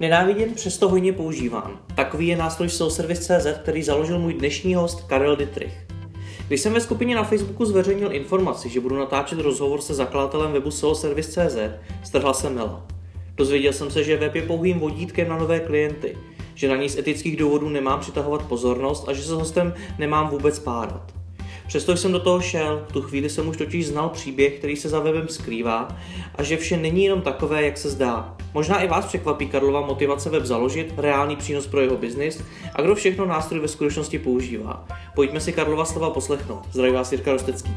Nenáviděn, přesto hojně používán. Takový je nástroj SoulService.cz, který založil můj dnešní host Karel Dietrich. Když jsem ve skupině na Facebooku zveřejnil informaci, že budu natáčet rozhovor se zakladatelem webu SoulService.cz, strhla se Mela. Dozvěděl jsem se, že web je pouhým vodítkem na nové klienty, že na něj z etických důvodů nemám přitahovat pozornost a že se hostem nemám vůbec párat. Přesto jsem do toho šel, v tu chvíli jsem už totiž znal příběh, který se za webem skrývá a že vše není jenom takové, jak se zdá. Možná i vás překvapí Karlova motivace web založit, reálný přínos pro jeho biznis a kdo všechno nástroj ve skutečnosti používá. Pojďme si Karlova slova poslechnout. Zdraví vás Jirka Rostecký.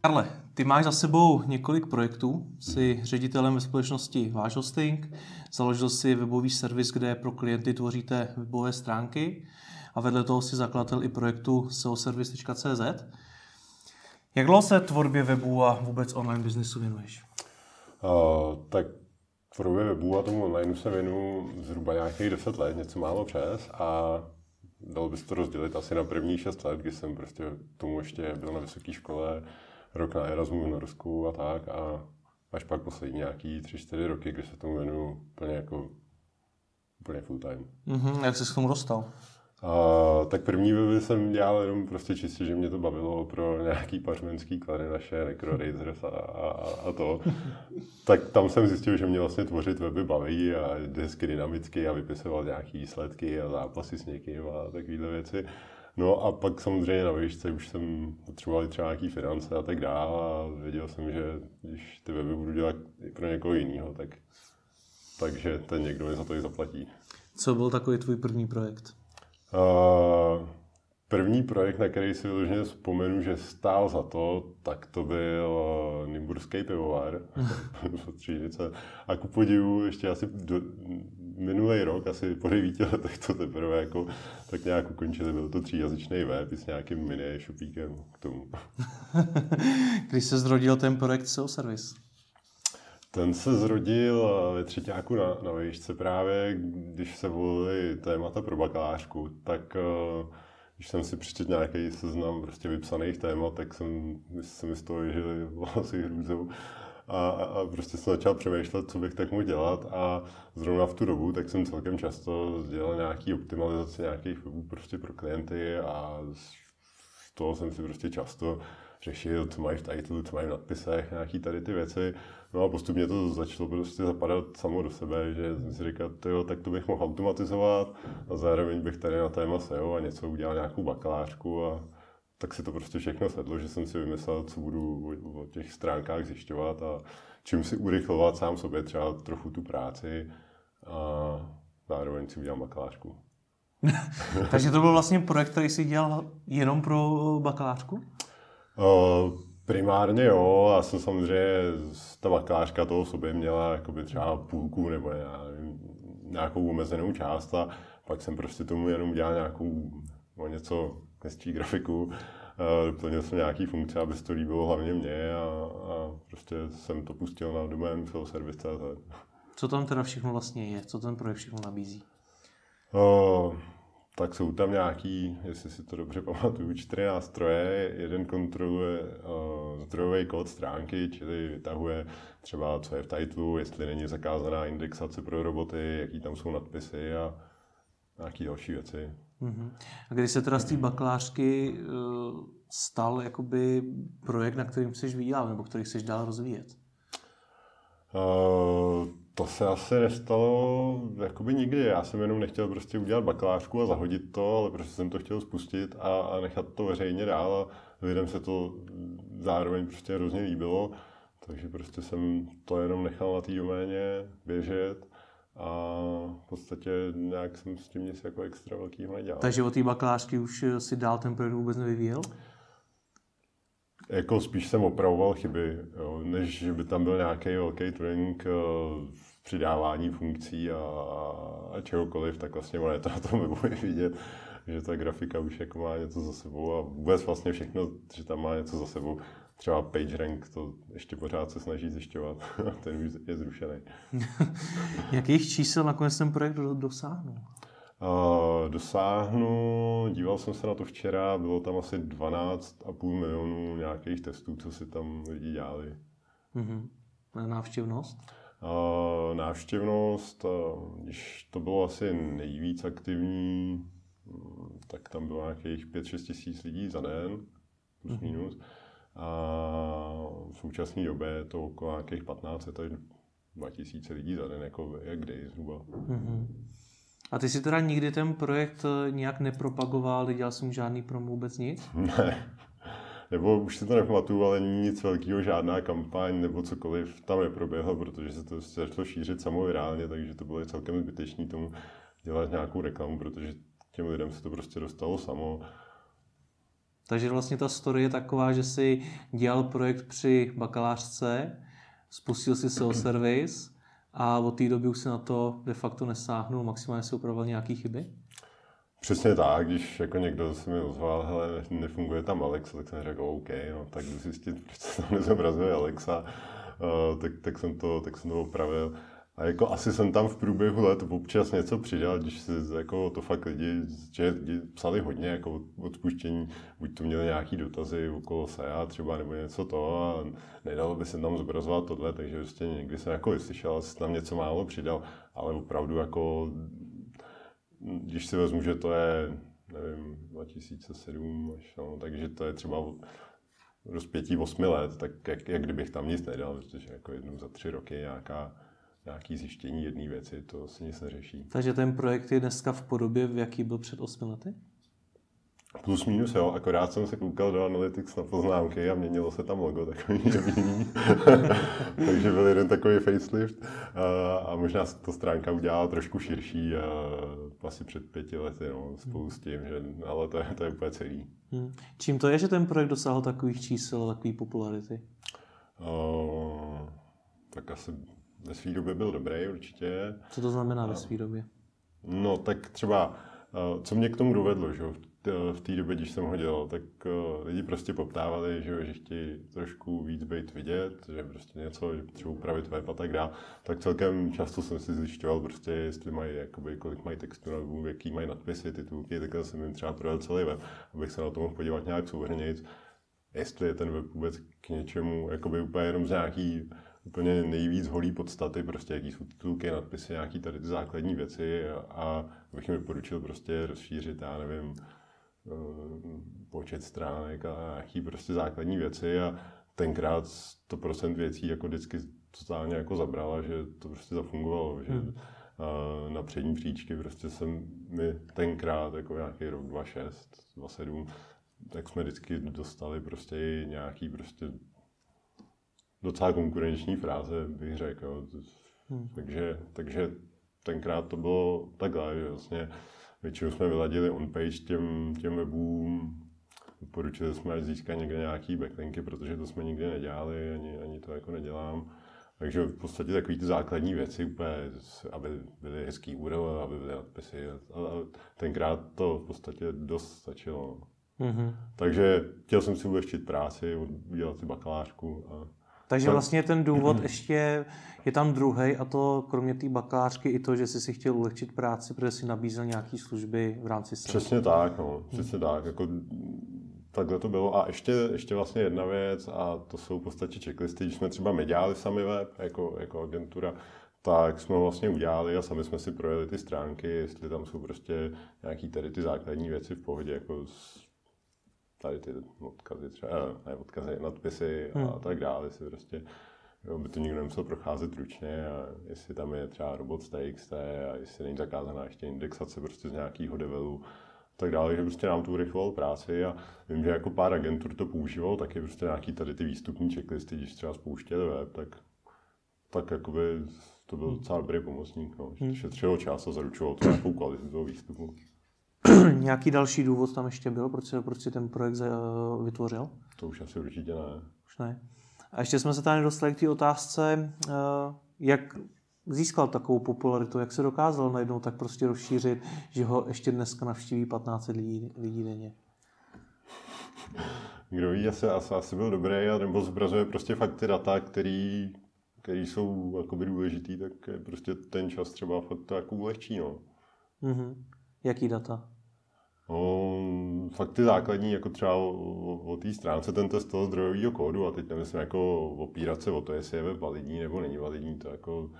Karle, ty máš za sebou několik projektů, jsi ředitelem ve společnosti Váš Hosting, založil si webový servis, kde pro klienty tvoříte webové stránky a vedle toho si zakladatel i projektu seoservice.cz. Jak dlouho se tvorbě webu a vůbec online biznesu věnuješ? Uh, tak tvorbě webu a tomu online se věnuju zhruba nějakých 10 let, něco málo přes a dalo by se to rozdělit asi na první 6 let, kdy jsem prostě tomu ještě byl na vysoké škole, rok na Erasmu v Norsku a tak a až pak poslední nějaký 3-4 roky, kdy se tomu věnuju úplně jako úplně full time. Mm-hmm, jak jsi k tomu dostal? A, tak první weby jsem dělal jenom prostě čistě, že mě to bavilo pro nějaký pařmenský klady naše Necrorazers a, a, a, to. tak tam jsem zjistil, že mě vlastně tvořit weby baví a hezky dynamicky a vypisoval nějaký výsledky a zápasy s někým a takovéhle věci. No a pak samozřejmě na výšce už jsem potřeboval třeba nějaký finance a tak dále a věděl jsem, že když ty weby budu dělat i pro někoho jiného, tak takže ten někdo mi za to i zaplatí. Co byl takový tvůj první projekt? Uh, první projekt, na který si vyloženě vzpomenu, že stál za to, tak to byl uh, Nymburský pivovar A ku podivu ještě asi do, minulý rok, asi po devíti letech to teprve jako tak nějak ukončili. Byl to tříjazyčný web s nějakým mini shopíkem k tomu. Když se zrodil ten projekt SEO Service? Ten se zrodil eh, ve třetíku na, na výšce právě, když se volili témata pro bakalářku, tak uh, když jsem si přečetl nějaký seznam prostě vypsaných témat, tak jsem, se mi z toho žili vlasy hrůzou. A, a, a prostě jsem začal přemýšlet, co bych tak mohl dělat a zrovna v tu dobu, tak jsem celkem často dělal nějaký optimalizace nějakých webů prostě pro klienty a z toho jsem si prostě často řešil, co mají v titulu, co mají v nadpisech, nějaký tady ty věci. No a postupně to začalo prostě zapadat samo do sebe, že jsem si říkal, jo, tak to bych mohl automatizovat a zároveň bych tady na téma SEO a něco udělal nějakou bakalářku a tak si to prostě všechno sedlo, že jsem si vymyslel, co budu o těch stránkách zjišťovat a čím si urychlovat sám sobě třeba trochu tu práci a zároveň si udělám bakalářku. Takže to byl vlastně projekt, který jsi dělal jenom pro bakalářku? Uh, primárně jo, já jsem samozřejmě, ta bakalářka toho v sobě měla jakoby třeba půlku nebo já nevím, nějakou omezenou část a pak jsem prostě tomu jenom dělal nějakou o něco hezčí grafiku, doplnil jsem nějaký funkce, aby se to líbilo hlavně mě a, a prostě jsem to pustil na domén service.cz. Co tam teda všechno vlastně je? Co ten projekt všechno nabízí? Uh, tak jsou tam nějaký, jestli si to dobře pamatuju, čtyři nástroje. Jeden kontroluje uh, zdrojový kód stránky, čili vytahuje třeba, co je v titlu, jestli není zakázaná indexace pro roboty, jaký tam jsou nadpisy a nějaké další věci. Uh-huh. A když se teda z té bakalářky uh, stal jakoby projekt, na kterým chceš vydělat, nebo který chceš dál rozvíjet? Uh, to se asi nestalo jakoby nikdy. Já jsem jenom nechtěl prostě udělat bakalářku a zahodit to, ale prostě jsem to chtěl spustit a, a nechat to veřejně dál a lidem se to zároveň prostě hrozně líbilo. Takže prostě jsem to jenom nechal na té doméně běžet a v podstatě nějak jsem s tím nic jako extra velkýho nedělal. Takže od té bakalářky už si dál ten projekt vůbec nevyvíjel? Jako spíš jsem opravoval chyby, jo, než že by tam byl nějaký velký trénink v eh, přidávání funkcí a, a čehokoliv, tak vlastně ono je to na tom webu vidět, že ta grafika už jako má něco za sebou a vůbec vlastně všechno, že tam má něco za sebou. Třeba PageRank to ještě pořád se snaží zjišťovat, ten už je zrušený. Jakých čísel nakonec ten projekt dosáhnul? Dosáhnu, díval jsem se na to včera, bylo tam asi 12,5 milionů nějakých testů, co si tam lidi dělali. Mm-hmm. návštěvnost? Uh, návštěvnost, když to bylo asi nejvíc aktivní, tak tam bylo nějakých 5-6 tisíc lidí za den, plus mm-hmm. minus. A v současné době je to okolo nějakých 15 až 2000 lidí za den, jako jak kdy zhruba. Mm-hmm. A ty si teda nikdy ten projekt eh, nějak nepropagoval, nedělal jsem žádný promo, vůbec nic? Ne. Nebo už si to nepamatuju, ale nic velkého, žádná kampaň nebo cokoliv tam neproběhlo, protože se to začalo šířit samovirálně, takže to bylo celkem zbytečné tomu dělat nějakou reklamu, protože těm lidem se to prostě dostalo samo. Takže vlastně ta story je taková, že si dělal projekt při bakalářce, spustil si SEO service a od té doby už se na to de facto nesáhnul, maximálně si upravoval nějaké chyby? Přesně tak, když jako někdo se mi ozval, hele, nefunguje tam Alex, tak jsem řekl, OK, no, tak jdu zjistit, proč se tam nezobrazuje Alexa, uh, tak, tak, jsem to, tak jsem to opravil. A jako asi jsem tam v průběhu let občas něco přidal, když se jako to fakt lidi, že lidi psali hodně jako odpuštění, buď to měli nějaký dotazy okolo SEA třeba nebo něco to a nedalo by se tam zobrazovat tohle, takže prostě někdy jsem jako vyslyšel, asi tam něco málo přidal, ale opravdu jako, když si vezmu, že to je, nevím, 2007 až, no, takže to je třeba rozpětí 8 let, tak jak, jak kdybych tam nic nedal, protože jako jednou za tři roky nějaká nějaký zjištění jedné věci, to se nic neřeší. Takže ten projekt je dneska v podobě, v jaký byl před 8 lety? Plus minus, jo, akorát jsem se koukal do Analytics na poznámky a měnilo se tam logo takový nevinný. Takže byl jeden takový facelift a, a možná se ta stránka udělala trošku širší a, asi před pěti lety, no, spolu s tím, že, ale to je, to je úplně celý. Hmm. Čím to je, že ten projekt dosáhl takových čísel a takový popularity? Uh, tak asi ve své době byl dobrý určitě. Co to znamená ve své době? No tak třeba, eh, co mě k tomu dovedlo, že v té době, když jsem ho dělal, tak eh, lidi prostě poptávali, že, že chtějí trošku víc být vidět, že prostě něco, že třeba upravit web a tak dále. Tak celkem často jsem si zjišťoval prostě, jestli mají, jakoby, kolik mají textu na webu, jaký mají nadpisy, titulky, tak jsem jim třeba projel celý web, abych se na to mohl podívat nějak souhrnějíc, jestli je ten web vůbec k něčemu, jakoby úplně jenom z nějaký úplně nejvíc holí podstaty, prostě jaký jsou titulky, nadpisy, nějaký tady ty základní věci a bych jim doporučil prostě rozšířit, já nevím, eh, počet stránek a nějaký prostě základní věci a tenkrát 100% věcí jako vždycky totálně jako zabrala, že to prostě zafungovalo, že hmm. na přední příčky prostě jsem mi tenkrát jako nějaký rok 2006, 2007, tak jsme vždycky dostali prostě nějaký prostě docela konkurenční fráze, bych řekl. Hmm. Takže, takže tenkrát to bylo takhle, že vlastně většinou jsme vyladili on-page těm, těm webům, doporučili jsme, ať získat někde nějaký backlinky, protože to jsme nikdy nedělali, ani, ani to jako nedělám. Takže v podstatě takové ty základní věci, úplně, aby byly hezký úrol, aby byly nadpisy. A tenkrát to v podstatě dost stačilo. Mm-hmm. Takže chtěl jsem si ulehčit práci, udělat si bakalářku a takže vlastně ten důvod ještě je tam druhý a to kromě té bakalářky i to, že jsi si chtěl ulehčit práci, protože si nabízel nějaké služby v rámci sebe. Přesně tak, no. Přesně hmm. tak. Jako, takhle to bylo. A ještě, ještě vlastně jedna věc, a to jsou v podstatě checklisty, když jsme třeba my dělali sami web jako, jako agentura, tak jsme vlastně udělali a sami jsme si projeli ty stránky, jestli tam jsou prostě nějaký tady ty základní věci v pohodě, jako tady ty odkazy třeba, ne odkazy, nadpisy a hmm. tak dále, si prostě jo, by to nikdo nemusel procházet ručně a jestli tam je třeba robot z TXT a jestli není zakázaná ještě indexace prostě z nějakého develu, tak dále, že prostě nám to urychlovalo práci a vím, že jako pár agentur to používalo, taky prostě nějaký tady ty výstupní checklisty, když třeba spouštěli web, tak, tak jakoby to byl docela dobrý pomocník, no, že to hmm. šetřilo čas a zaručovalo to nějakou kvalitu toho výstupu. Nějaký další důvod tam ještě byl, proč, proč si ten projekt vytvořil? To už asi určitě ne. Už ne. A ještě jsme se tady dostali k té otázce, eh, jak získal takovou popularitu, jak se dokázal najednou tak prostě rozšířit, že ho ještě dneska navštíví 15 lidí, lidí denně. Kdo ví, asi, asi, asi byl dobrý, nebo zobrazuje prostě fakt ty data, který, který jsou jakoby důležitý, tak je prostě ten čas třeba fakt to jako ulehčí, no. Mm-hmm. Jaký data? No, fakt ty základní, jako třeba o, o, o té stránce, ten test toho zdrojového kódu a teď nemyslím jako opírat se o to, jestli je web validní nebo není validní, to jako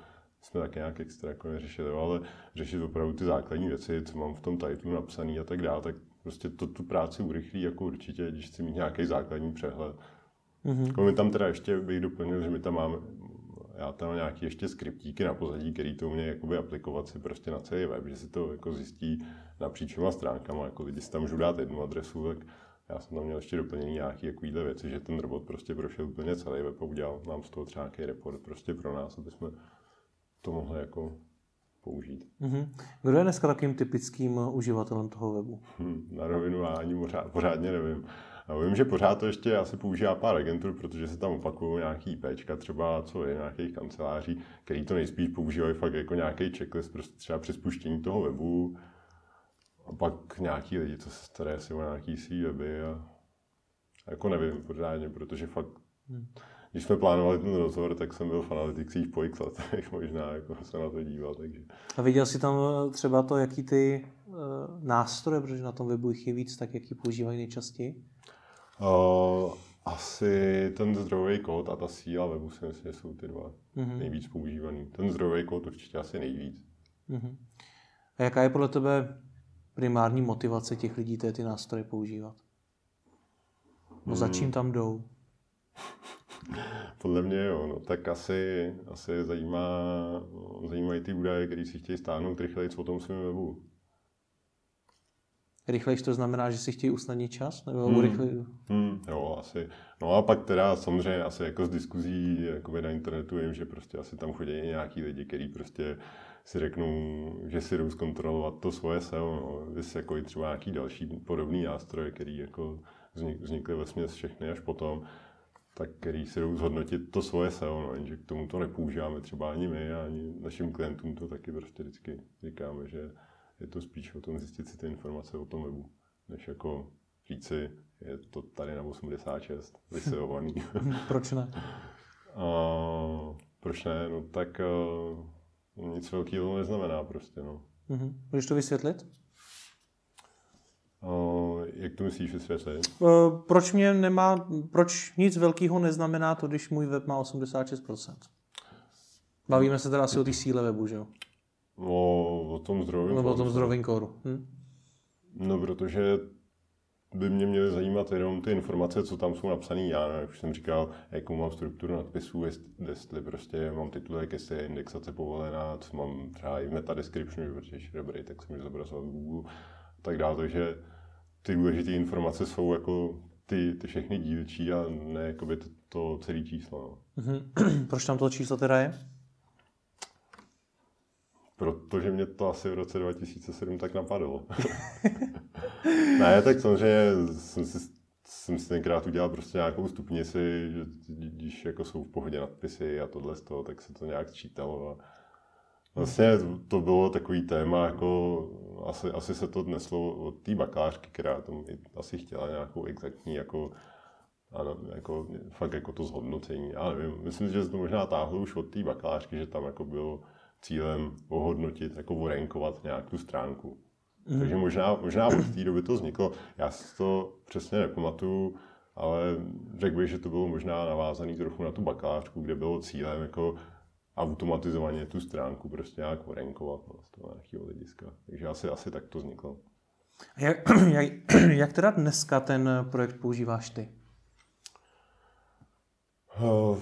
jsme tak nějak extra jako neřešili, ale řešit opravdu ty základní věci, co mám v tom titlu napsaný a tak dále, tak prostě to tu práci urychlí jako určitě, když chci mít nějaký základní přehled. Mm-hmm. Jako my tam teda ještě bych doplnil, že my tam máme, já tam mám nějaký ještě skriptíky na pozadí, který to mě jakoby aplikovat si prostě na celý web, že si to jako zjistí napříč všema stránkama, jako když si tam můžu dát jednu adresu, tak já jsem tam měl ještě doplnění nějaký takovýhle věci, že ten robot prostě prošel úplně celý web a udělal nám z toho třeba nějaký report prostě pro nás, aby jsme to mohli jako použít. Mm-hmm. Kdo je dneska takým typickým uživatelem toho webu? Hm, na rovinu já ani pořád, pořádně nevím. A vím, že pořád to ještě asi používá pár agentur, protože se tam opakují nějaký IPčka, třeba co je nějakých kanceláří, který to nejspíš používají fakt jako nějaký checklist, prostě třeba při spuštění toho webu. A pak nějaký lidi, co se starají asi o nějaký svý weby a jako nevím pořádně, protože fakt hmm když jsme plánovali ten rozhovor, tak jsem byl v analyticsích po x letech možná jako se na to díval. Takže. A viděl jsi tam eh, třeba to, jaký ty uh, nástroje, protože na tom webu jich je víc, tak jaký používají nejčastěji? Uh, asi ten zdrojový kód a ta síla webu si myslím, že jsou ty dva mm-hmm. nejvíc používaný. Ten zdrojový kód určitě asi nejvíc. Mm-hmm. A jaká je podle tebe primární motivace těch lidí, které ty nástroje používat? No mm. za čím tam jdou? Podle mě jo, no, tak asi, asi zajímá, zajímají ty údaje, které si chtějí stáhnout rychleji o tom svém webu. Rychlejš to znamená, že si chtějí usnadnit čas? Nebo hmm. urychlit? Hmm, jo, asi. No a pak teda samozřejmě asi jako z diskuzí jakoby na internetu vím, že prostě asi tam chodí nějaký lidi, kteří prostě si řeknou, že si jdou zkontrolovat to svoje SEO. No. Vys jako i třeba nějaký další podobný nástroje, který jako vznikly ve směs všechny až potom tak který si jdou zhodnotit to svoje SEO, no, jenže k tomu to nepoužíváme třeba ani my, ani našim klientům to taky prostě vždycky říkáme, že je to spíš o tom zjistit si ty informace o tom webu, než jako říci, je to tady na 86 vyseovaný. proč ne? A, proč ne? No tak uh, nic velkého neznamená prostě, no. Mm-hmm. Můžeš to vysvětlit? Jak to myslíš vysvětlit? Proč mě nemá, proč nic velkého neznamená to, když můj web má 86%? Bavíme se teda asi o té síle webu, že jo? O, o tom zdrojovém Nebo o tom zdrojovém kódu. Hm? No, protože by mě měly zajímat jenom ty informace, co tam jsou napsané. Já nevím, už jsem říkal, jakou mám strukturu nadpisů, jestli prostě mám titulek, jestli je indexace povolená, co mám třeba i v metadescriptionu, protože je dobrý, tak se můžu zobrazovat v Google a tak dále. Takže ty důležité informace jsou jako ty, ty všechny dílčí a ne jakoby to, to celé číslo. No. Mm-hmm. Proč tam to číslo teda je? Protože mě to asi v roce 2007 tak napadlo. ne, tak samozřejmě jsem si, jsem si tenkrát udělal prostě nějakou stupnici, že když jako jsou v pohodě nadpisy a tohle z toho, tak se to nějak sčítalo a Vlastně to bylo takový téma, jako asi, asi se to dneslo od té bakalářky, která tam asi chtěla nějakou exaktní, jako, ano, jako, fakt jako to zhodnocení. Já nevím, myslím, že to možná táhlo už od té bakalářky, že tam jako bylo cílem ohodnotit, jako vorenkovat nějak tu stránku. Mm. Takže možná, možná od té doby to vzniklo. Já si to přesně nepamatuju, ale řekl bych, že to bylo možná navázané trochu na tu bakalářku, kde bylo cílem jako automatizovaně tu stránku prostě nějak orenkovat no, z toho nějakého hlediska. Takže asi, asi tak to vzniklo. Jak, jak, jak teda dneska ten projekt používáš ty? Uh,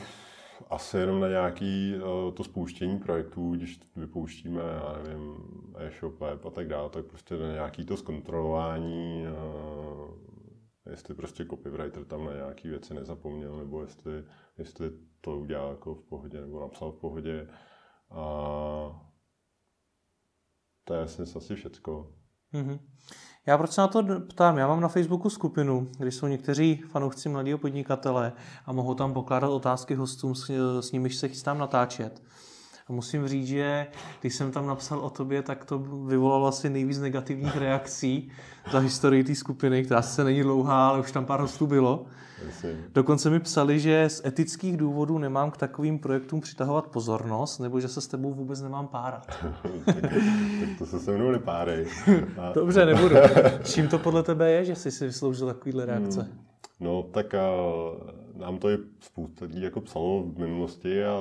asi jenom na nějaký uh, to spouštění projektů, když vypouštíme, já nevím, e-shop, web a tak dále, tak prostě na nějaký to zkontrolování, uh, jestli prostě copywriter tam na nějaké věci nezapomněl, nebo jestli, jestli to udělal jako v pohodě, nebo napsal v pohodě. A to je asi, asi všecko. Mm-hmm. Já proč se na to ptám? Já mám na Facebooku skupinu, kde jsou někteří fanoušci mladého podnikatele a mohou tam pokládat otázky hostům, s, s nimiž se chystám natáčet. A musím říct, že když jsem tam napsal o tobě, tak to vyvolalo asi nejvíc negativních reakcí za historii té skupiny, která se není dlouhá, ale už tam pár hostů bylo. Dokonce mi psali, že z etických důvodů nemám k takovým projektům přitahovat pozornost, nebo že se s tebou vůbec nemám párat. tak, to se se mnou nepárej. A... Dobře, nebudu. Čím to podle tebe je, že jsi si vysloužil takovýhle reakce? Hmm. No tak a, nám to i spousta lidí jako psalo v minulosti a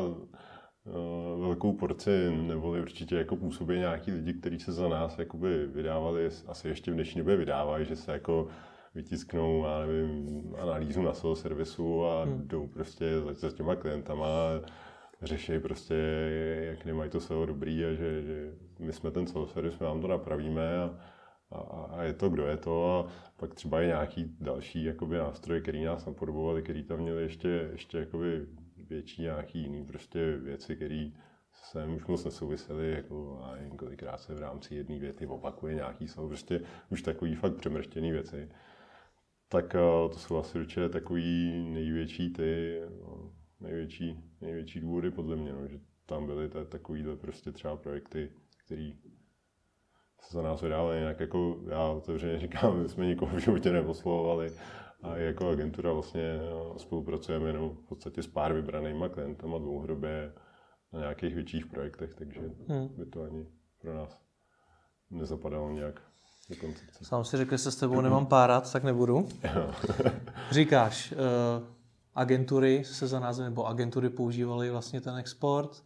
velkou porci, nebo určitě jako působí nějaký lidi, kteří se za nás jakoby vydávali, asi ještě v dnešní době vydávají, že se jako vytisknou, já nevím, analýzu na svého servisu a hmm. jdou prostě za, za těma klientama a řeší prostě, jak nemají to SEO dobrý a že, že my jsme ten SEO servis, my vám to napravíme a, a, a je to, kdo je to a pak třeba i nějaký další jakoby, nástroje, který nás napodobovali, který tam měli ještě, ještě jakoby větší nějaký jiný prostě věci, které se už moc nesouvisely, jako a jen kolikrát se v rámci jedné věty opakuje nějaký, jsou prostě už takový fakt přemrštěný věci. Tak eh, to jsou asi určitě takový největší ty, no, největší, největší důvody podle mě, no, že tam byly takovýhle prostě třeba projekty, které se za nás vydávaly jinak jako já otevřeně říkám, my jsme nikoho v životě neposlovovali, a jako agentura vlastně no, spolupracujeme jenom v podstatě s pár vybranýma klientama dlouhodobě na nějakých větších projektech, takže hmm. by to ani pro nás nezapadalo nějak do koncepce. Sám si řekl, že se s tebou nemám párat, tak nebudu. Říkáš, uh, agentury se za názvem, nebo agentury používaly vlastně ten export,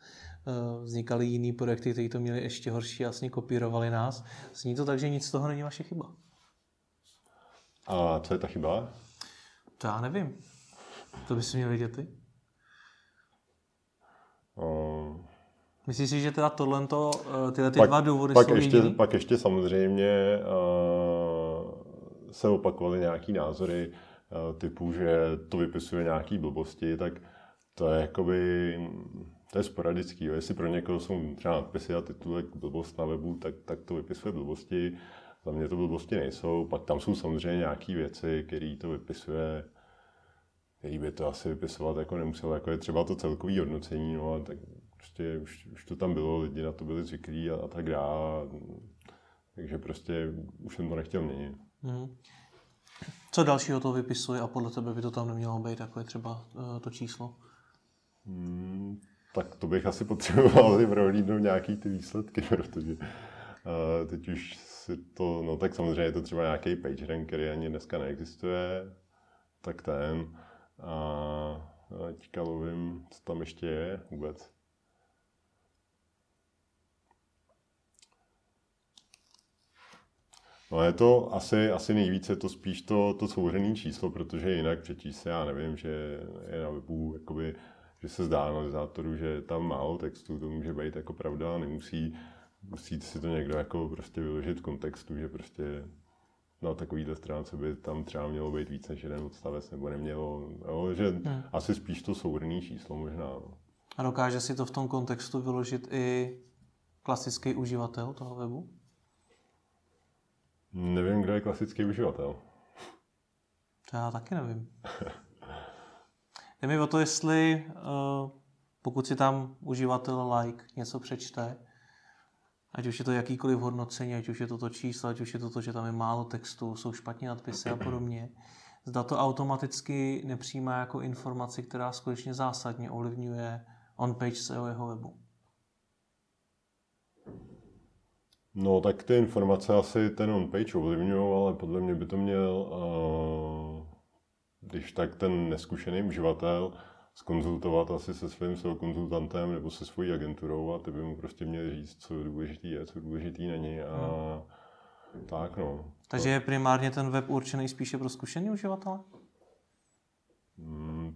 uh, vznikaly jiný projekty, které to měly ještě horší, jasně kopírovali nás. Zní to tak, že nic z toho není vaše chyba. A co je ta chyba? To já nevím. To by si měl vidět ty? Um, Myslíš si, že teda tohle, eh, tyhle ty pak, dva důvody pak jsou ještě, Pak ještě samozřejmě uh, se opakovaly nějaký názory uh, typu, že to vypisuje nějaký blbosti, tak to je jakoby, to je sporadický. Jo. Jestli pro někoho jsou třeba nadpisy a titulek blbost na webu, tak, tak to vypisuje blbosti. Za mě to blbosti nejsou. Pak tam jsou samozřejmě nějaké věci, které to vypisuje, který by to asi vypisovat jako nemusel, jako je třeba to celkové hodnocení, no a tak prostě už, už to tam bylo, lidi na to byli zvyklí a, a tak dále. Takže prostě už jsem to nechtěl měnit. Mm. Co dalšího to vypisuje a podle tebe by to tam nemělo být, jako je třeba uh, to číslo? Hmm, tak to bych asi potřeboval prohlídnout nějaký ty výsledky, protože teď už si to, no tak samozřejmě je to třeba nějaký PageRank, který ani dneska neexistuje, tak ten. A teďka lovím, co tam ještě je vůbec. No je to asi, asi nejvíce to spíš to, to souhrný číslo, protože jinak přečíst se, já nevím, že je na webu, jakoby, že se zdá analyzátoru, že je tam málo textu, to může být jako pravda, nemusí, musí si to někdo jako prostě vyložit v kontextu, že prostě na takovýhle stránce by tam třeba mělo být více než jeden odstavec, nebo nemělo, jo, že hmm. asi spíš to souhrný číslo možná. No. A dokáže si to v tom kontextu vyložit i klasický uživatel toho webu? Nevím, kdo je klasický uživatel. To já taky nevím. Jde mi o to, jestli eh, pokud si tam uživatel like něco přečte, ať už je to jakýkoliv hodnocení, ať už je to to číslo, ať už je to to, že tam je málo textu, jsou špatně nadpisy a podobně, zda to automaticky nepřijímá jako informaci, která skutečně zásadně ovlivňuje on-page SEO jeho webu. No, tak ty informace asi ten on-page ovlivňují, ale podle mě by to měl, uh, když tak ten neskušený uživatel, skonzultovat asi se svým SEO konzultantem nebo se svojí agenturou a ty by mu prostě měli říct, co důležitý je, co důležitý není a hmm. tak no. Takže je primárně ten web určený spíše pro zkušený uživatele? Hmm,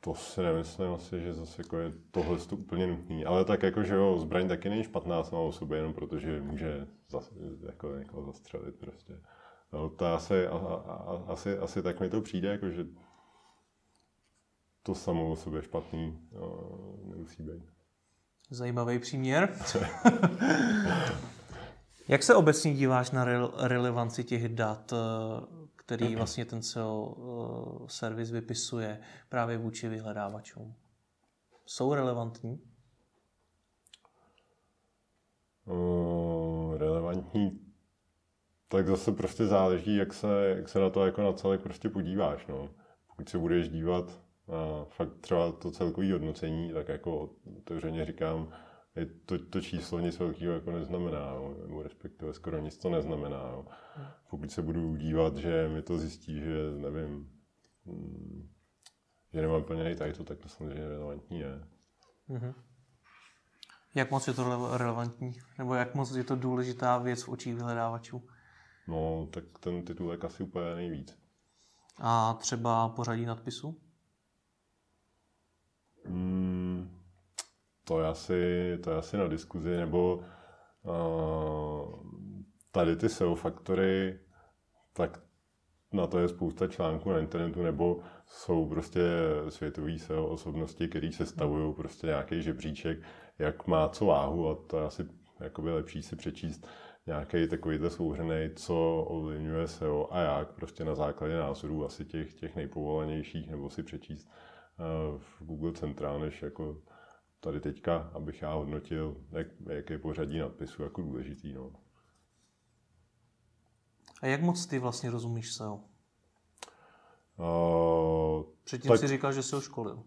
to si nemyslím asi, že zase jako je tohle to úplně nutný. Ale tak jako, že jo, zbraň taky není špatná sama o sobě, jenom protože může zase, jako někoho zastřelit prostě. No, to asi, a, a, asi, asi tak mi to přijde, jako, že to samo o sobě špatný nemusí být. Zajímavý příměr. Jak se obecně díváš na relevanci těch dat, eh, který vlastně ten SEO eh, servis vypisuje právě vůči vyhledávačům? jsou relevantní? Uh, relevantní, tak zase prostě záleží, jak se, jak se na to jako na celek prostě podíváš. No. Pokud se budeš dívat na fakt třeba to celkové hodnocení, tak jako otevřeně říkám, je to, to číslo nic velkého jako neznamená, jo, nebo respektive skoro nic to neznamená. Jo. Pokud se budu dívat, že mi to zjistí, že nevím, mm, že nemám plněný title, tak to samozřejmě relevantní je. Mm-hmm. Jak moc je to relevantní? Nebo jak moc je to důležitá věc v očích vyhledávačů? No, tak ten titulek asi úplně nejvíc. A třeba pořadí nadpisu? Hmm, to, je asi, to je asi na diskuzi, nebo uh, tady ty SEO faktory, tak na to je spousta článků na internetu, nebo jsou prostě světový SEO osobnosti, který se stavují prostě nějaký žebříček, jak má co váhu a to je asi jakoby lepší si přečíst nějaký takovýhle souhrný, co ovlivňuje SEO a jak, prostě na základě názorů asi těch, těch nejpovolenějších, nebo si přečíst v Google Central, než jako tady teďka, abych já hodnotil, jak, jak je pořadí nadpisu jako důležitý. No. A jak moc ty vlastně rozumíš SEO? Uh, Předtím tak, si říkal, že jsi ho školil.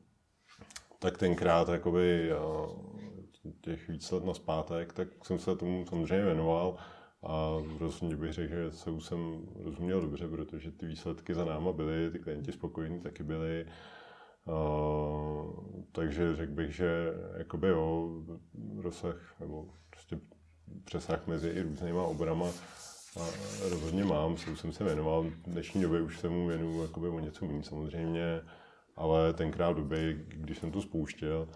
Tak tenkrát jakoby, uh, těch víc let na zpátek, tak jsem se tomu samozřejmě věnoval a rozhodně bych řekl, že se už jsem rozuměl dobře, protože ty výsledky za náma byly, ty klienti spokojení taky byli. Uh, takže řekl bych, že jakoby jo, rozsah nebo prostě přesah mezi i různýma obrama a rozhodně mám, se jsem se věnoval. V dnešní době už se mu věnuju jakoby o něco méně samozřejmě, ale tenkrát v době, když jsem to spouštěl,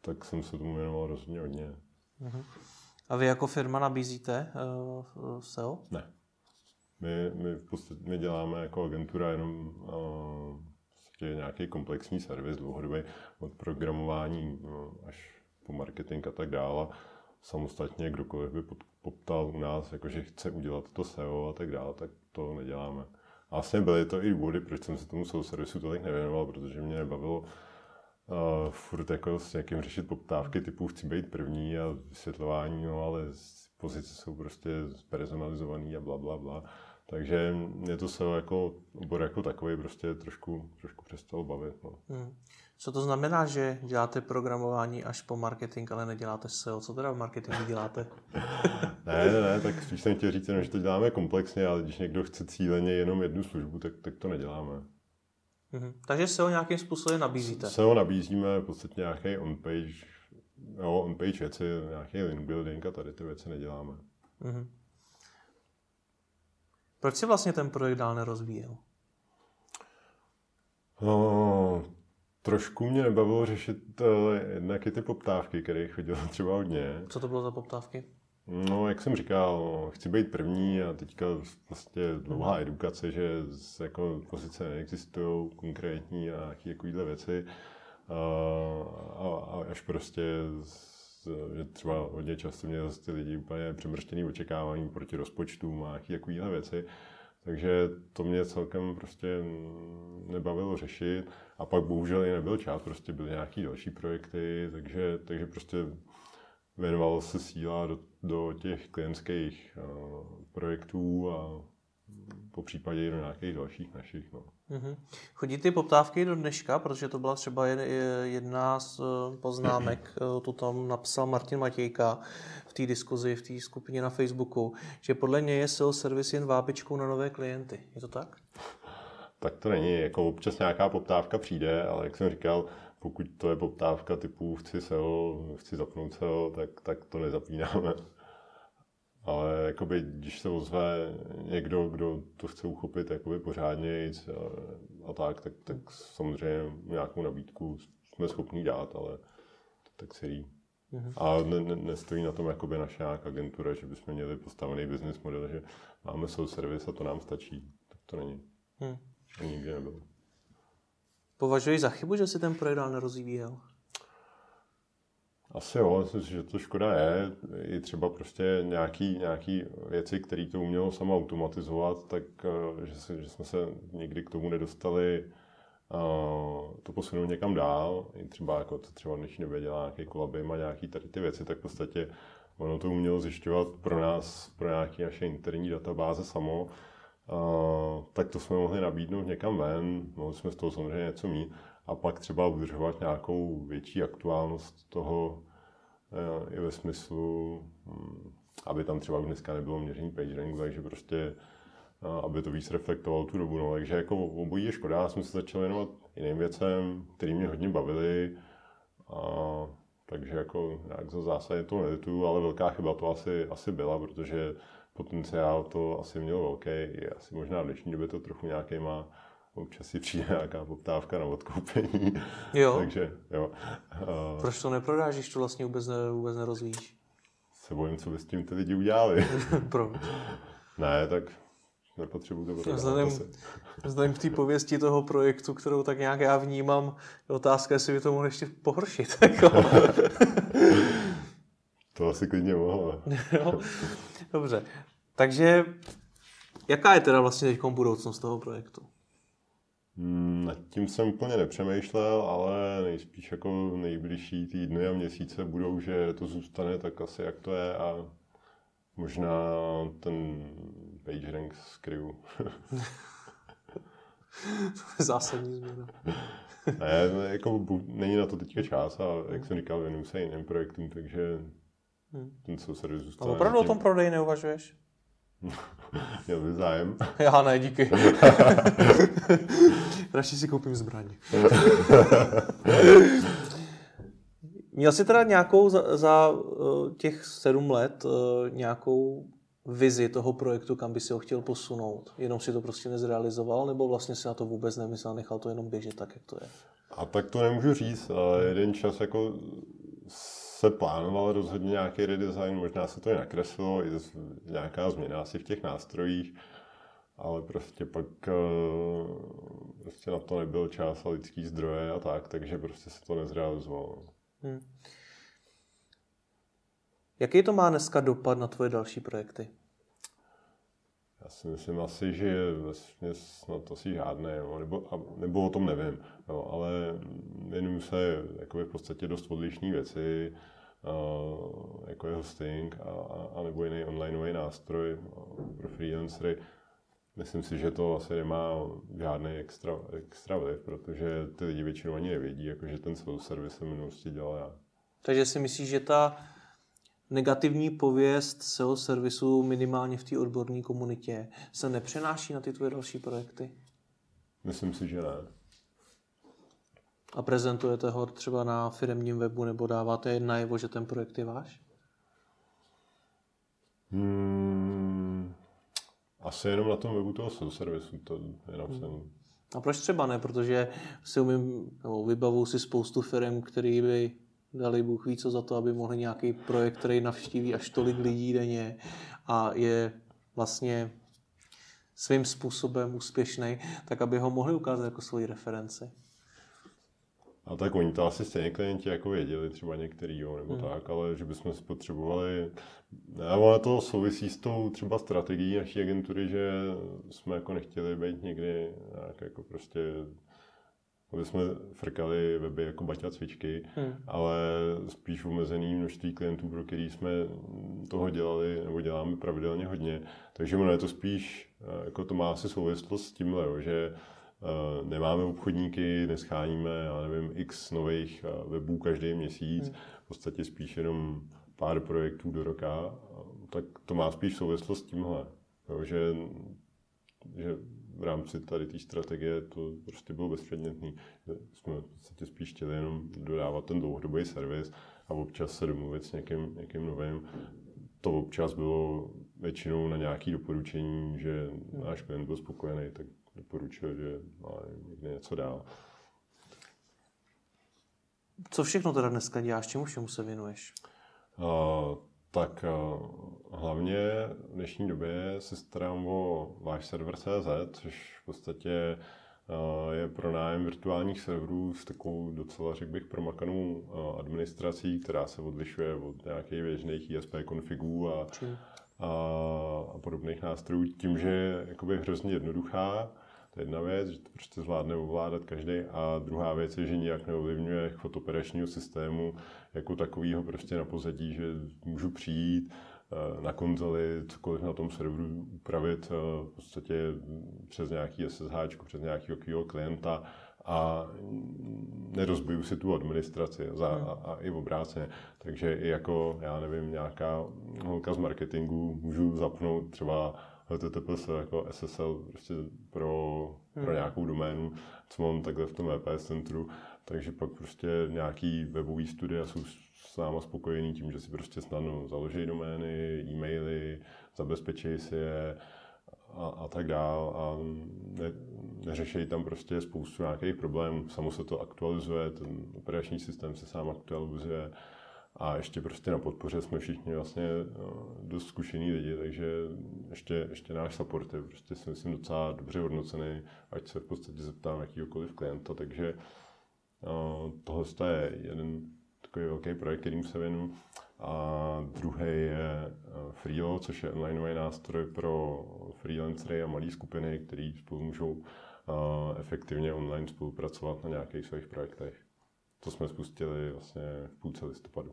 tak jsem se tomu věnoval rozhodně hodně. Uh-huh. A vy jako firma nabízíte uh, SEO? Ne. My, my v podstatě my děláme jako agentura jenom uh, nějaký komplexní servis dlouhodobý od programování uh, až po marketing a tak dále. Samostatně kdokoliv by poptal u nás, jakože chce udělat to SEO a tak dále, tak to neděláme. A vlastně byly to i důvody, proč jsem se tomu servisu tolik nevěnoval, protože mě nebavilo uh, furt jako s někým řešit poptávky typu chci být první a vysvětlování, no ale pozice jsou prostě personalizované a bla, bla, bla. Takže mě to se jako obor jako takový prostě trošku, trošku přestal bavit. No. Hmm. Co to znamená, že děláte programování až po marketing, ale neděláte SEO? Co teda v marketingu děláte? ne, ne, ne, tak spíš jsem chtěl říct, že to děláme komplexně, ale když někdo chce cíleně jenom jednu službu, tak, tak to neděláme. Mm-hmm. Takže SEO nějakým způsobem nabízíte? SEO nabízíme v podstatě nějaký on-page, jo, on-page věci, nějaký link building a tady ty věci neděláme. Mm-hmm. Proč si vlastně ten projekt dál nerozvíjel? No, trošku mě nebavilo řešit uh, jednak i ty poptávky, které chodilo třeba hodně. Co to bylo za poptávky? No, jak jsem říkal, chci být první a teďka vlastně dlouhá edukace, že z, jako pozice neexistují konkrétní a takovéhle věci. A, a, a až prostě, že třeba hodně často mě zase ty lidi úplně přemrštěný očekávání proti rozpočtům a nějaké takovéhle věci. Takže to mě celkem prostě nebavilo řešit. A pak bohužel i nebyl čas, prostě byly nějaké další projekty, takže, takže prostě věnoval se síla do, do těch klientských uh, projektů a po případě i do nějakých dalších našich. No. Mm-hmm. Chodí ty poptávky do dneška, protože to byla třeba jedna z eh, poznámek, eh, to tam napsal Martin Matějka v té diskuzi, v té skupině na Facebooku, že podle něj je SEO servis jen vápičkou na nové klienty. Je to tak? Tak to není. Jako občas nějaká poptávka přijde, ale jak jsem říkal, pokud to je poptávka typu chci SEO, chci zapnout SEO, tak, tak to nezapínáme. Ale jakoby, když se ozve někdo, kdo to chce uchopit jakoby pořádně a, a tak, tak, tak samozřejmě nějakou nabídku jsme schopni dát, ale to tak celý. Mm-hmm. A ne, ne, nestojí na tom jakoby naše nějaká agentura, že bychom měli postavený business model, že máme soul service a to nám stačí. Tak to není. Mm. To nikdy nebylo. Považuji za chybu, že si ten projekt dál nerozvíjel? Asi jo, myslím si, že to škoda je. I třeba prostě nějaký, nějaký věci, které to umělo samo automatizovat, tak eh, že, se, že jsme se někdy k tomu nedostali to posunout někam dál, i třeba jako to třeba dnešní době dělá nějaký kolabim a nějaký tady ty věci, tak v podstatě ono to umělo zjišťovat pro nás, pro nějaké naše interní databáze samo, Uh, tak to jsme mohli nabídnout někam ven, mohli jsme z toho samozřejmě něco mít a pak třeba udržovat nějakou větší aktuálnost toho uh, i ve smyslu, um, aby tam třeba dneska nebylo měření PageRanku, takže prostě aby to víc reflektovalo tu dobu. No, takže jako obojí je škoda, já jsem se začal věnovat jiným věcem, který mě hodně bavili. A, takže jako nějak za zásadě to nedituju, ale velká chyba to asi, asi byla, protože potenciál to asi měl velký. Je asi možná v dnešní době to trochu nějaký má, občas si přijde nějaká poptávka na odkoupení. Jo. takže jo. Proč to neprodáš, když to vlastně vůbec, ne, vůbec nerozvíjíš? Se bojím, co by s tím ty lidi udělali. Proč? ne, tak nepotřebuji to prodávat. Vzhledem, vzhledem k té pověsti toho projektu, kterou tak nějak já vnímám, je otázka, jestli by to mohlo ještě pohoršit. Jako. to asi klidně mohlo. jo. Dobře. Takže jaká je teda vlastně teď budoucnost toho projektu? Hmm, nad tím jsem úplně nepřemýšlel, ale nejspíš jako nejbližší týdny a měsíce budou, že to zůstane tak asi jak to je a možná ten PageRank skryju. Zásadní změna. ne, jako, není na to teďka čas a jak jsem říkal, věnuju se jiným projektům, takže hmm. ten servis zůstane. Ale opravdu o tom prodej neuvažuješ? Měl by zájem. Já ne, díky. Radši si koupím zbraň. Měl jsi teda nějakou za, za uh, těch sedm let uh, nějakou vizi toho projektu, kam by si ho chtěl posunout? Jenom si to prostě nezrealizoval, nebo vlastně si na to vůbec nemyslel, nechal to jenom běžet tak, jak to je? A tak to nemůžu říct. Jeden čas jako se plánoval rozhodně nějaký redesign, možná se to i nakreslilo, i nějaká změna asi v těch nástrojích, ale prostě pak eh, prostě na to nebyl čas a lidský zdroje a tak, takže prostě se to nezrealizovalo. Hmm. Jaký to má dneska dopad na tvoje další projekty? Já si myslím asi, že vlastně snad asi žádné, jo, nebo, nebo o tom nevím, jo, ale věnuju se jakoby v podstatě dost odlišné věci, jako je hosting a, a, a nebo jiný onlineový nástroj pro freelancery. Myslím si, že to asi nemá žádný extra, extra vliv, protože ty lidi většinou ani nevědí, jako že ten svou servis v minulosti dělal já. Takže si myslíš, že ta negativní pověst SEO servisu minimálně v té odborné komunitě se nepřenáší na ty tvoje další projekty? Myslím si, že ne. A prezentujete ho třeba na firmním webu nebo dáváte najevo, že ten projekt je váš? Hmm, asi jenom na tom webu toho servisu to je napsané. Hmm. A proč třeba ne? Protože si umím, nebo vybavu si spoustu firm, který by dali Bůh ví co za to, aby mohli nějaký projekt, který navštíví až tolik lidí denně a je vlastně svým způsobem úspěšný, tak aby ho mohli ukázat jako svoji referenci. A tak oni to asi stejně klienti jako věděli, třeba některý, jo, nebo hmm. tak, ale že bychom spotřebovali, a ono to souvisí s tou třeba strategií naší agentury, že jsme jako nechtěli být někdy nějak jako prostě aby jsme frkali weby jako baťa cvičky, hmm. ale spíš omezený množství klientů, pro který jsme toho dělali nebo děláme pravidelně hodně. Takže ono je to spíš, eh, jako to má asi souvislost s tímhle, jo, že nemáme obchodníky, nescháníme, já nevím, x nových uh, webů každý měsíc, hmm. v podstatě spíš jenom pár projektů do roka, tak to má spíš souvislost s tímhle. Jo, že, že v rámci tady té strategie to prostě bylo bezpředmětný. Jsme v podstatě spíš chtěli jenom dodávat ten dlouhodobý servis a občas se domluvit s někým, někým novým. To občas bylo většinou na nějaké doporučení, že náš klient byl spokojený, tak doporučil, že má někde něco dál. Co všechno teda dneska děláš? Čemu všemu se věnuješ? Uh, tak eh, hlavně v dnešní době se starám o váš server CZ, což v podstatě eh, je pro nájem virtuálních serverů s takovou docela, řekl bych, promakanou eh, administrací, která se odlišuje od nějakých běžných ISP konfigů a, a, a podobných nástrojů tím, že je jakoby hrozně jednoduchá, To je jedna věc, že to prostě zvládne ovládat každý. A druhá věc je, že nijak neovlivňuje chod operačního systému jako takového prostě na pozadí, že můžu přijít, eh, na konzoli, cokoliv na tom serveru upravit eh, v podstatě přes nějaký SSH, přes nějakého klienta a nerozbiju si tu administraci za, a, a i obráceně. Takže i jako, já nevím, nějaká holka z marketingu můžu zapnout třeba HTTPS jako SSL prostě pro, pro hmm. nějakou doménu, co mám takhle v tom VPS centru, takže pak prostě nějaký webový studia jsou s náma spokojení tím, že si prostě snadno založí domény, e-maily, zabezpečí si je a, a tak dál a ne, neřešejí tam prostě spoustu nějakých problémů. Samo se to aktualizuje, ten operační systém se sám aktualizuje, a ještě prostě na podpoře jsme všichni vlastně no, dost zkušení lidi, takže ještě, ještě náš support je prostě si myslím docela dobře hodnocený, ať se v podstatě zeptám jakýkoliv klienta, takže no, tohle je jeden takový velký projekt, kterým se věnu. A druhý je Freelo, což je onlineový nástroj pro freelancery a malé skupiny, který spolu můžou efektivně online spolupracovat na nějakých svých projektech. To jsme spustili vlastně v půlce listopadu.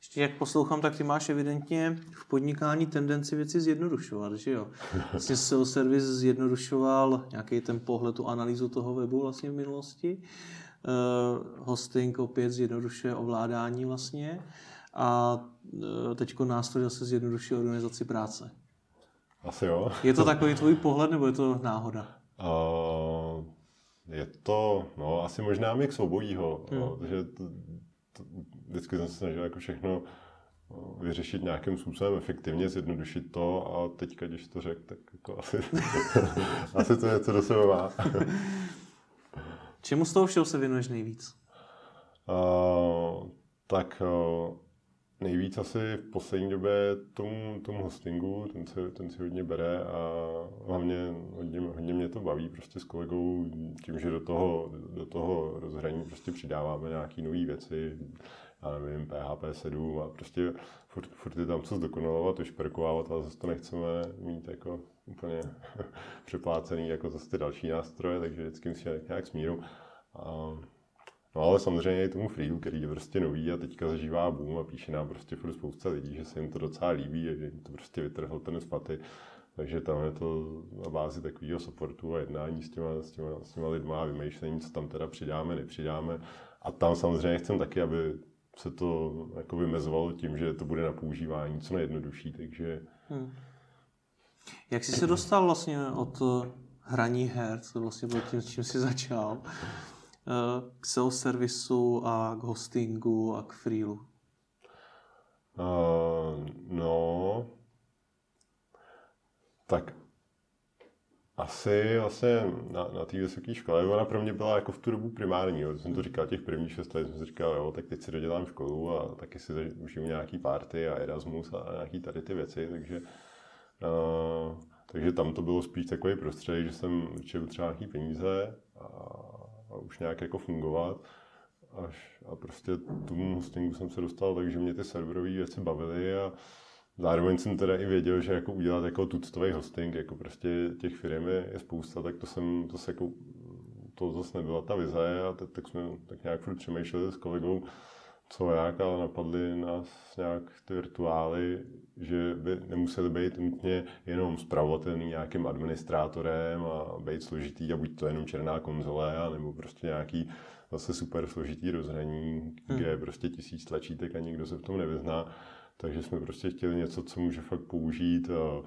Ještě jak poslouchám, tak ty máš evidentně v podnikání tendenci věci zjednodušovat, že jo? Vlastně SEO service zjednodušoval nějaký ten pohled, tu analýzu toho webu vlastně v minulosti. Uh, hosting opět zjednodušuje ovládání vlastně a uh, teďko nástroj zase zjednodušuje organizaci práce. Asi jo. Je to takový tvůj pohled, nebo je to náhoda? Uh, je to, no, asi možná mix obojího. Hmm. No, že to, to, vždycky jsem se snažil jako všechno no, vyřešit nějakým způsobem efektivně, zjednodušit to a teďka, když to řekl, tak jako asi, asi to něco do sebe má. Čemu z toho všeho se věnuješ nejvíc? Uh, tak uh, nejvíc asi v poslední době tomu, tomu hostingu, ten si, ten si hodně bere a hlavně hodně, hodně mě to baví prostě s kolegou tím, že do toho, do toho rozhraní prostě přidáváme nějaké nové věci, já nevím, PHP 7 a prostě furt, furt je tam co zdokonalovat, ušperkovávat, ale zase to nechceme mít jako úplně přeplácený jako zase ty další nástroje, takže vždycky musíme nějak smíru. A, no ale samozřejmě i tomu Freelu, který je prostě nový a teďka zažívá boom a píše nám prostě furt spousta lidí, že se jim to docela líbí a že jim to prostě vytrhl ten spaty. Takže tam je to na bázi takového supportu a jednání s těma, s těma, s těma lidma a vymýšlení, co tam teda přidáme, nepřidáme. A tam samozřejmě chcem taky, aby se to jako vymezovalo tím, že to bude na používání co nejjednodušší, takže... Hmm. Jak jsi se dostal vlastně od hraní her, co vlastně bylo tím, s čím jsi začal, k SEO servisu a k hostingu a k freelu? Uh, no, tak asi vlastně na, na té vysoké škole, ona pro mě byla jako v tu dobu primární, jo. jsem to říkal těch prvních šest let, jsem si říkal, jo, tak teď si dodělám školu a taky si užiju nějaký party a Erasmus a nějaký tady ty věci, takže, uh, takže tam to bylo spíš takový prostředí, že jsem učil třeba nějaký peníze a, a už nějak jako fungovat. Až, a prostě tomu hostingu jsem se dostal, takže mě ty serverové věci bavily a, Zároveň jsem teda i věděl, že jako udělat jako tuctový hosting, jako prostě těch firm je, je spousta, tak to jsem, to se jako, to zase nebyla ta vize a teď, tak jsme tak nějak furt přemýšleli s kolegou, co jak, ale napadly nás nějak ty virtuály, že by nemuseli být nutně jenom zpravovatelný nějakým administrátorem a být složitý a buď to jenom černá konzole, nebo prostě nějaký zase super složitý rozhraní, kde je prostě tisíc tlačítek a nikdo se v tom nevyzná. Takže jsme prostě chtěli něco, co může fakt použít uh,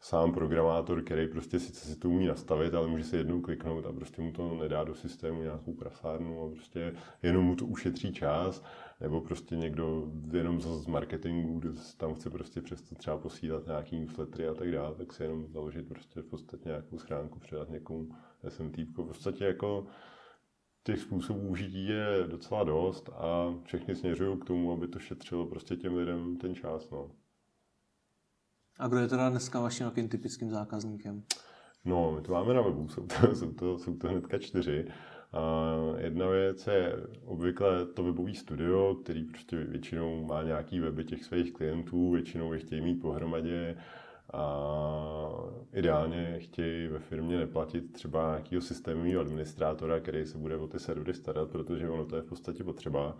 sám programátor, který prostě sice si to umí nastavit, ale může si jednou kliknout a prostě mu to nedá do systému nějakou prasárnu a prostě jenom mu to ušetří čas, nebo prostě někdo jenom z marketingu, kdo tam chce prostě přesto třeba posílat nějaký newslettery a tak dále, tak si jenom založit prostě v podstatě nějakou schránku, předat někomu SMT. V podstatě jako těch způsobů užití je docela dost a všechny směřují k tomu, aby to šetřilo prostě těm lidem ten čas. No. A kdo je teda dneska vaším jakým typickým zákazníkem? No, my to máme na webu, jsou to, jsou to, jsou to hnedka čtyři. Jedna věc je obvykle to webový studio, který prostě většinou má nějaký weby těch svých klientů, většinou je chtějí mít pohromadě a ideálně chtějí ve firmě neplatit třeba nějakého systémového administrátora, který se bude o ty servery starat, protože ono to je v podstatě potřeba,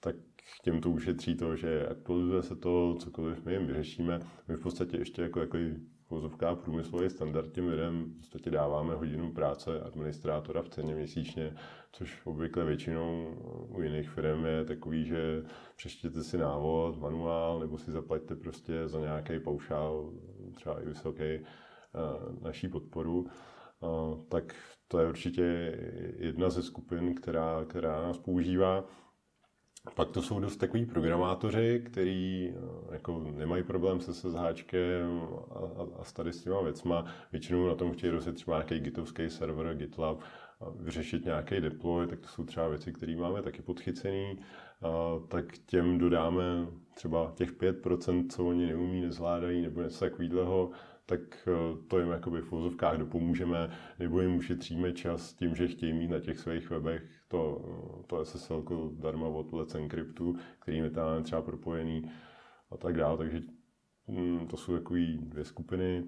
tak těm to ušetří to, že aktualizuje se to, cokoliv my jim vyřešíme. My v podstatě ještě jako takový vozovká průmyslový standard těm lidem v podstatě dáváme hodinu práce administrátora v ceně měsíčně, což obvykle většinou u jiných firm je takový, že přeštěte si návod, manuál, nebo si zaplaťte prostě za nějaký paušál, třeba i vysoký, eh, naší podporu, eh, tak to je určitě jedna ze skupin, která, která nás používá. Pak to jsou dost takový programátoři, kteří eh, jako nemají problém se SSHčkem a, a, a tady s těma věcma. Většinou na tom chtějí rozjet třeba nějaký gitovský server, GitLab, a vyřešit nějaký deploy, tak to jsou třeba věci, které máme taky podchycený. A, tak těm dodáme třeba těch 5%, co oni neumí, nezvládají, nebo něco takového, tak eh, to jim jakoby v vozovkách dopomůžeme, nebo jim ušetříme čas tím, že chtějí mít na těch svých webech to, to SSL darma od Let's Encryptu, který my tam třeba propojený a tak dále. Takže hm, to jsou takové dvě skupiny.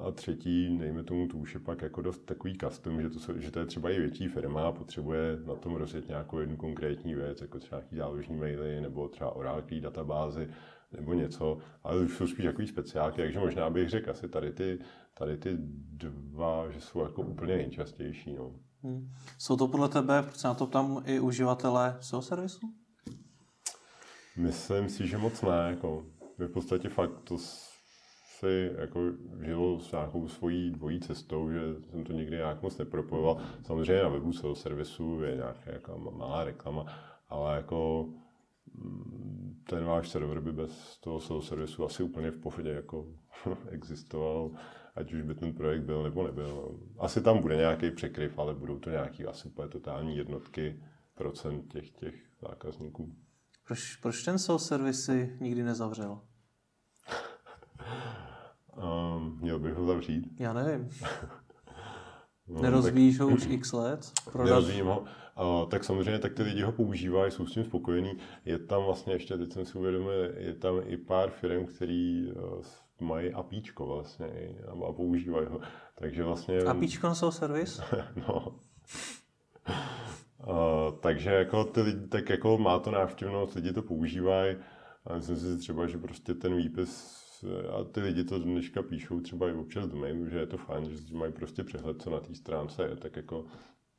A třetí, dejme tomu, to už je pak jako dost takový custom, že to, že to je třeba i větší firma a potřebuje na tom rozjet nějakou jednu konkrétní věc, jako třeba nějaký záložní maily nebo třeba Oracle databázy nebo něco, ale už jsou spíš takový speciálky, takže možná bych řekl asi tady ty, tady ty dva, že jsou jako úplně nejčastější. No. Hmm. Jsou to podle tebe, proč se na to tam i uživatelé SEO servisu? Myslím si, že moc ne. Jako, v podstatě fakt to si jako žilo s nějakou svojí dvojí cestou, že jsem to nikdy nějak moc nepropojoval. Samozřejmě na webu SEO servisu je nějaká jako malá reklama, ale jako mm, ten váš server by bez toho SEO servisu asi úplně v pohodě jako existoval ať už by ten projekt byl nebo nebyl. Asi tam bude nějaký překryv, ale budou to nějaký asi úplně totální jednotky procent těch, těch zákazníků. Proč, proč ten SEO servisy nikdy nezavřel? um, měl bych ho zavřít. Já nevím. no, Nerozvíjíš ho už x let? Prodat... Nerozvíjím ho. Uh, tak samozřejmě tak ty lidi ho používají, jsou s tím spokojení. Je tam vlastně ještě, teď jsem si uvědomil, je tam i pár firm, který uh, mají APIčko vlastně a používají ho. Takže vlastně... APIčko na servis? no. Uh, takže jako ty lidi, tak jako má to návštěvnost, lidi to používají a myslím si třeba, že prostě ten výpis a ty lidi to dneška píšou třeba i občas do mailu, že je to fajn, že mají prostě přehled, co na té stránce je, tak jako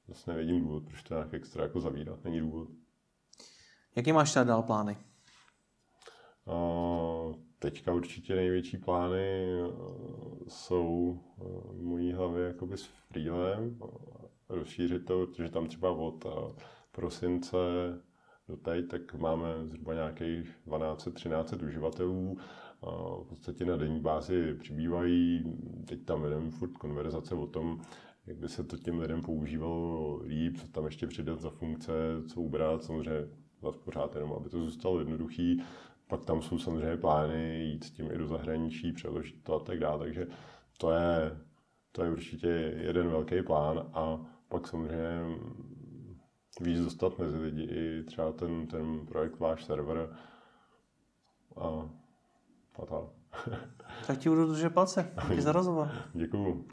vlastně nevidím důvod, proč to nějak extra jako zavírat, není důvod. Jaký máš teda dál plány? Uh, teďka určitě největší plány eh, jsou eh, v mojí hlavě jakoby s freelem, rozšířit to, protože tam třeba od eh, prosince do teď, tak máme zhruba nějakých 12-13 uživatelů. V podstatě na denní bázi přibývají, teď tam vedeme furt konverzace o tom, jak by se to těm lidem používalo líp, co tam ještě přidat za funkce, co ubrat, samozřejmě zase pořád jenom, aby to zůstalo jednoduchý, pak tam jsou samozřejmě plány jít s tím i do zahraničí, přeložit to a tak dále, takže to je, to je určitě jeden velký plán a pak samozřejmě víc dostat mezi lidi i třeba ten, ten projekt váš server a, a tak. tak ti budu držet palce. Díky za rozhovor. Děkuju.